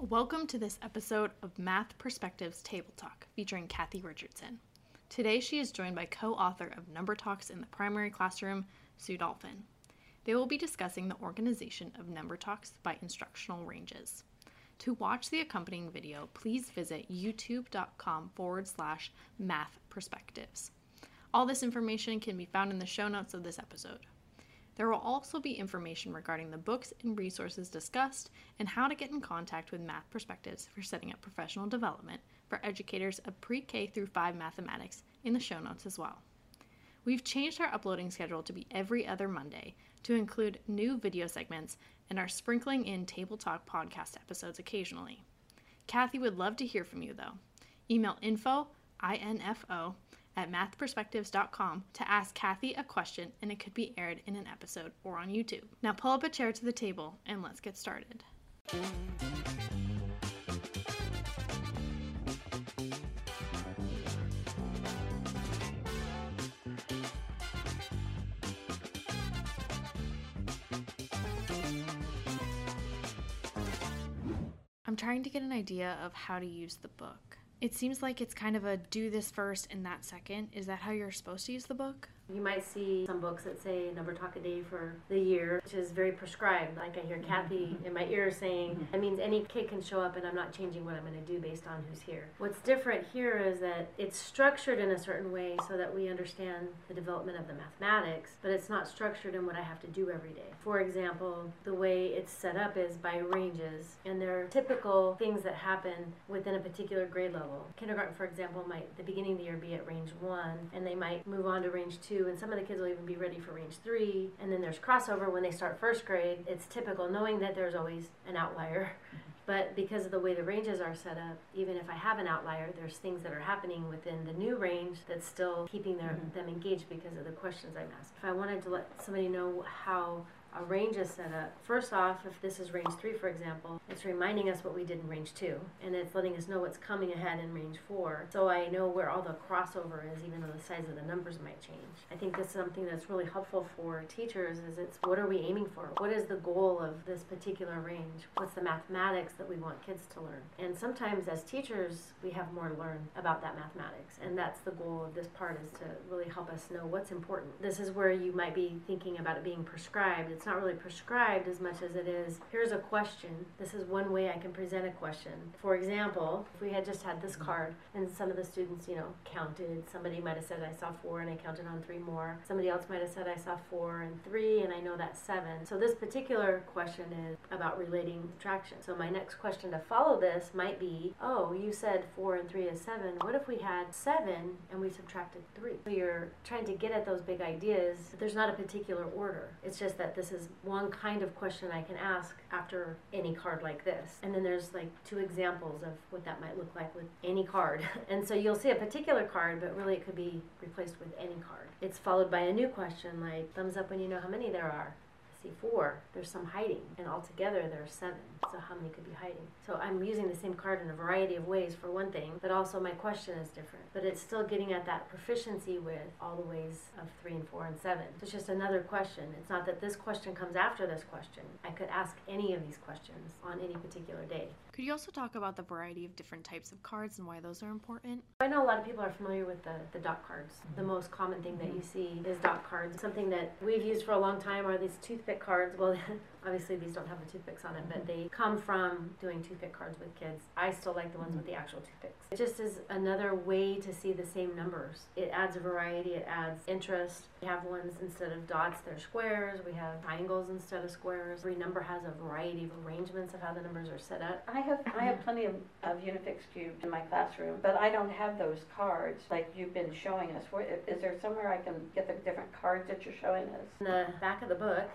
Welcome to this episode of Math Perspectives Table Talk featuring Kathy Richardson. Today she is joined by co author of Number Talks in the Primary Classroom, Sue Dolphin. They will be discussing the organization of Number Talks by instructional ranges. To watch the accompanying video, please visit youtube.com forward slash math perspectives. All this information can be found in the show notes of this episode. There will also be information regarding the books and resources discussed and how to get in contact with Math Perspectives for setting up professional development for educators of pre K through 5 mathematics in the show notes as well. We've changed our uploading schedule to be every other Monday to include new video segments and are sprinkling in Table Talk podcast episodes occasionally. Kathy would love to hear from you though. Email info, I-N-F-O, at mathperspectives.com to ask Kathy a question and it could be aired in an episode or on YouTube. Now pull up a chair to the table and let's get started. I'm trying to get an idea of how to use the book. It seems like it's kind of a do this first and that second. Is that how you're supposed to use the book? You might see some books that say number talk a day for the year, which is very prescribed. Like I hear Kathy mm-hmm. in my ear saying, mm-hmm. that means any kid can show up and I'm not changing what I'm going to do based on who's here. What's different here is that it's structured in a certain way so that we understand the development of the mathematics, but it's not structured in what I have to do every day. For example, the way it's set up is by ranges, and there are typical things that happen within a particular grade level. Kindergarten, for example, might the beginning of the year be at range one, and they might move on to range two and some of the kids will even be ready for range three. And then there's crossover when they start first grade. It's typical, knowing that there's always an outlier. But because of the way the ranges are set up, even if I have an outlier, there's things that are happening within the new range that's still keeping their, mm-hmm. them engaged because of the questions I'm asked. If I wanted to let somebody know how a range is set up. First off, if this is range 3, for example, it's reminding us what we did in range 2, and it's letting us know what's coming ahead in range 4. So I know where all the crossover is, even though the size of the numbers might change. I think that's something that's really helpful for teachers is it's what are we aiming for? What is the goal of this particular range? What's the mathematics that we want kids to learn? And sometimes as teachers, we have more to learn about that mathematics, and that's the goal of this part is to really help us know what's important. This is where you might be thinking about it being prescribed it's not really prescribed as much as it is here's a question. This is one way I can present a question. For example, if we had just had this card and some of the students, you know, counted, somebody might have said I saw four and I counted on three more. Somebody else might have said I saw four and three and I know that's seven. So this particular question is about relating subtraction. So my next question to follow this might be, oh, you said four and three is seven. What if we had seven and we subtracted three? So you're trying to get at those big ideas. There's not a particular order. It's just that this this is one kind of question I can ask after any card like this. And then there's like two examples of what that might look like with any card. and so you'll see a particular card, but really it could be replaced with any card. It's followed by a new question like thumbs up when you know how many there are see four, there's some hiding, and altogether there are seven. So how many could be hiding? So I'm using the same card in a variety of ways for one thing, but also my question is different. But it's still getting at that proficiency with all the ways of three and four and seven. So it's just another question. It's not that this question comes after this question. I could ask any of these questions on any particular day. Could you also talk about the variety of different types of cards and why those are important? I know a lot of people are familiar with the, the dot cards. The mm-hmm. most common thing that you see is dot cards. Something that we've used for a long time are these toothpick cards. Well, Obviously, these don't have the toothpicks on it, but they come from doing toothpick cards with kids. I still like the ones with the actual toothpicks. It just is another way to see the same numbers. It adds a variety, it adds interest. We have ones instead of dots, they're squares. We have triangles instead of squares. Every number has a variety of arrangements of how the numbers are set up. I have I have plenty of, of Unifix cubes in my classroom, but I don't have those cards like you've been showing us. Where, is there somewhere I can get the different cards that you're showing us? In the back of the book,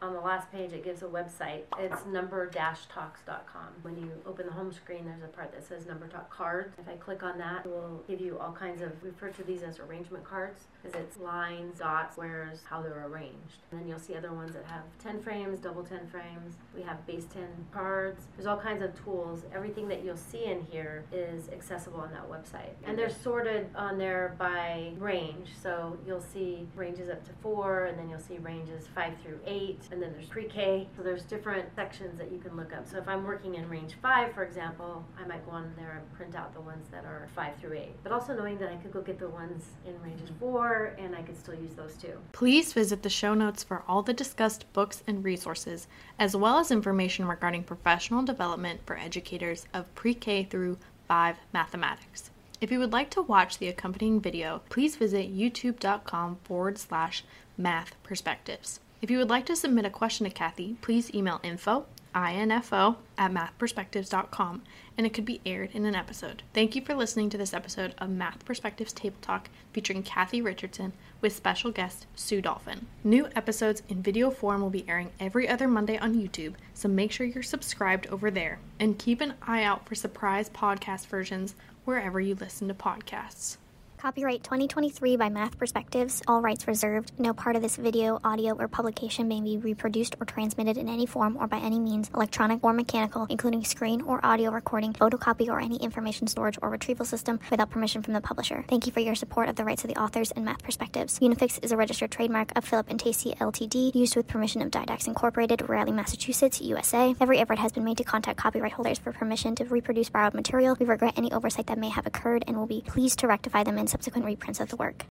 on the last page, it gives a website. It's number-talks.com. When you open the home screen, there's a part that says number talk cards. If I click on that, it will give you all kinds of, we refer to these as arrangement cards because it's lines, dots, squares, how they're arranged. And then you'll see other ones that have 10 frames, double 10 frames. We have base 10 cards. There's all kinds of tools. Everything that you'll see in here is accessible on that website. And they're sorted on there by range. So you'll see ranges up to four, and then you'll see ranges five through eight, and then there's pre-K pre-K. So there's different sections that you can look up. So if I'm working in range five, for example, I might go on there and print out the ones that are five through eight. But also knowing that I could go get the ones in ranges four and I could still use those too. Please visit the show notes for all the discussed books and resources, as well as information regarding professional development for educators of pre K through 5 mathematics. If you would like to watch the accompanying video, please visit youtube.com forward slash math perspectives. If you would like to submit a question to Kathy, please email info, info, at mathperspectives.com, and it could be aired in an episode. Thank you for listening to this episode of Math Perspectives Table Talk featuring Kathy Richardson with special guest Sue Dolphin. New episodes in video form will be airing every other Monday on YouTube, so make sure you're subscribed over there and keep an eye out for surprise podcast versions wherever you listen to podcasts. Copyright 2023 by Math Perspectives, all rights reserved. No part of this video, audio, or publication may be reproduced or transmitted in any form or by any means, electronic or mechanical, including screen or audio recording, photocopy, or any information storage or retrieval system without permission from the publisher. Thank you for your support of the rights of the authors and Math Perspectives. Unifix is a registered trademark of Philip and Tacey Ltd, used with permission of Didax Incorporated, Rowley, Massachusetts, USA. Every effort has been made to contact copyright holders for permission to reproduce borrowed material. We regret any oversight that may have occurred and will be pleased to rectify them in subsequent reprints of the work.